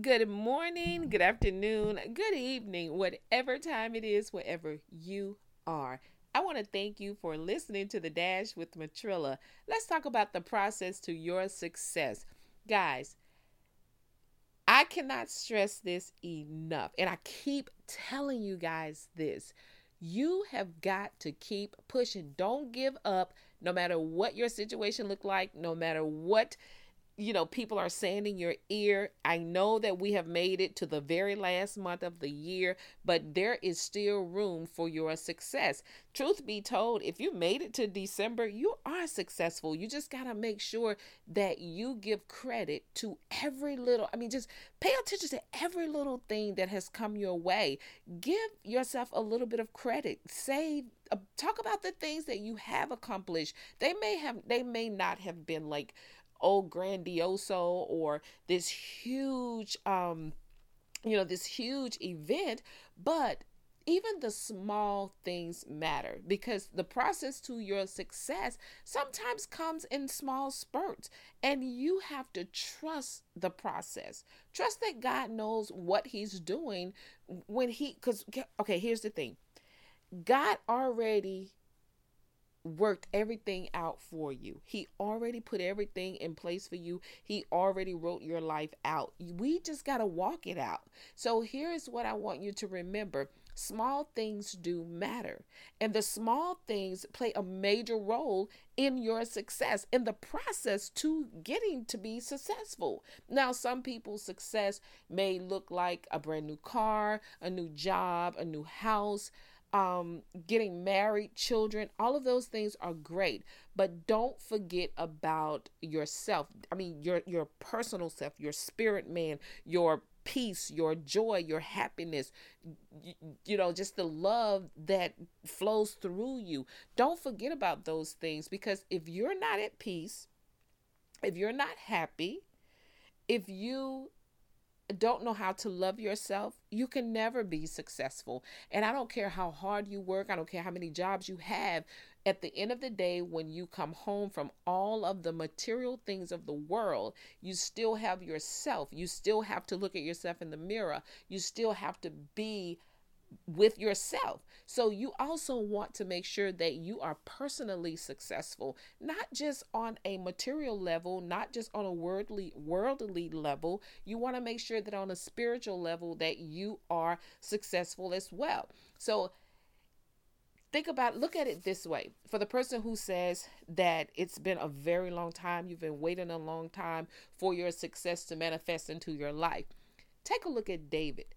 Good morning, good afternoon, good evening, whatever time it is, wherever you are. I want to thank you for listening to The Dash with Matrilla. Let's talk about the process to your success. Guys, I cannot stress this enough, and I keep telling you guys this. You have got to keep pushing. Don't give up no matter what your situation look like, no matter what you know, people are saying in your ear, I know that we have made it to the very last month of the year, but there is still room for your success. Truth be told, if you made it to December, you are successful. You just got to make sure that you give credit to every little, I mean, just pay attention to every little thing that has come your way. Give yourself a little bit of credit. Say, uh, talk about the things that you have accomplished. They may have, they may not have been like, oh grandioso or this huge um you know this huge event but even the small things matter because the process to your success sometimes comes in small spurts and you have to trust the process. Trust that god knows what he's doing when he because okay here's the thing. God already worked everything out for you. He already put everything in place for you. He already wrote your life out. We just got to walk it out. So here's what I want you to remember. Small things do matter. And the small things play a major role in your success, in the process to getting to be successful. Now, some people's success may look like a brand new car, a new job, a new house, um, getting married, children, all of those things are great. But don't forget about yourself. I mean, your your personal self, your spirit man, your peace, your joy, your happiness, you, you know, just the love that flows through you. Don't forget about those things because if you're not at peace, if you're not happy, if you don't know how to love yourself, you can never be successful. And I don't care how hard you work, I don't care how many jobs you have. At the end of the day, when you come home from all of the material things of the world, you still have yourself. You still have to look at yourself in the mirror. You still have to be with yourself. So you also want to make sure that you are personally successful, not just on a material level, not just on a worldly worldly level. You want to make sure that on a spiritual level that you are successful as well. So think about look at it this way for the person who says that it's been a very long time you've been waiting a long time for your success to manifest into your life take a look at david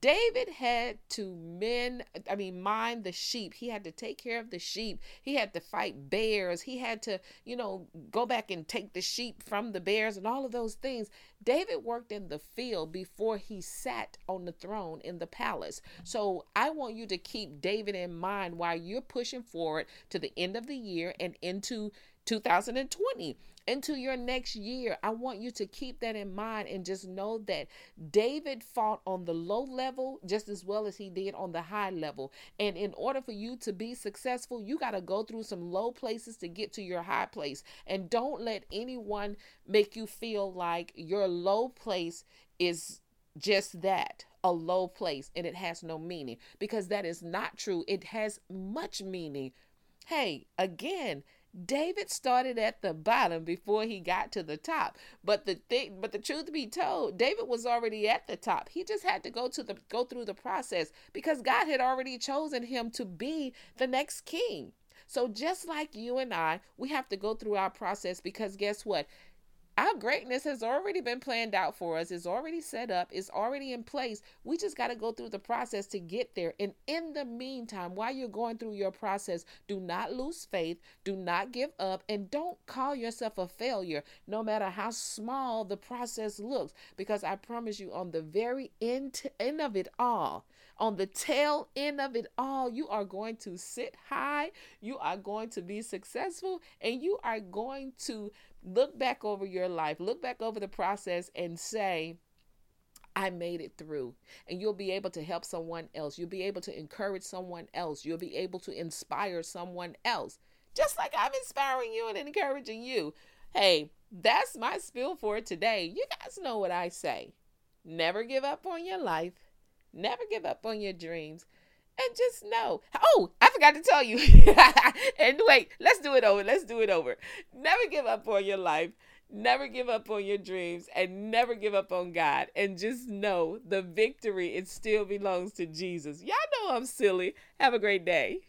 David had to mend, I mean, mind the sheep. He had to take care of the sheep. He had to fight bears. He had to, you know, go back and take the sheep from the bears and all of those things. David worked in the field before he sat on the throne in the palace. So I want you to keep David in mind while you're pushing forward to the end of the year and into 2020 into your next year. I want you to keep that in mind and just know that David fought on the low level just as well as he did on the high level. And in order for you to be successful, you got to go through some low places to get to your high place. And don't let anyone make you feel like your low place is just that a low place and it has no meaning because that is not true. It has much meaning. Hey, again, David started at the bottom before he got to the top. But the thing but the truth be told, David was already at the top. He just had to go to the go through the process because God had already chosen him to be the next king. So just like you and I, we have to go through our process because guess what? Our greatness has already been planned out for us. It's already set up. It's already in place. We just got to go through the process to get there. And in the meantime while you're going through your process do not lose faith. Do not give up. And don't call yourself a failure no matter how small the process looks. Because i promise you on the very end, end of it all on the tail end of it all, you are going to sit high, you are going to be successful, and you are going to look back over your life, look back over the process, and say, I made it through. And you'll be able to help someone else. You'll be able to encourage someone else. You'll be able to inspire someone else, just like I'm inspiring you and encouraging you. Hey, that's my spiel for today. You guys know what I say. Never give up on your life. Never give up on your dreams. And just know. Oh, I forgot to tell you. and wait, let's do it over. Let's do it over. Never give up on your life. Never give up on your dreams and never give up on God. And just know the victory, it still belongs to Jesus. Y'all know I'm silly. Have a great day.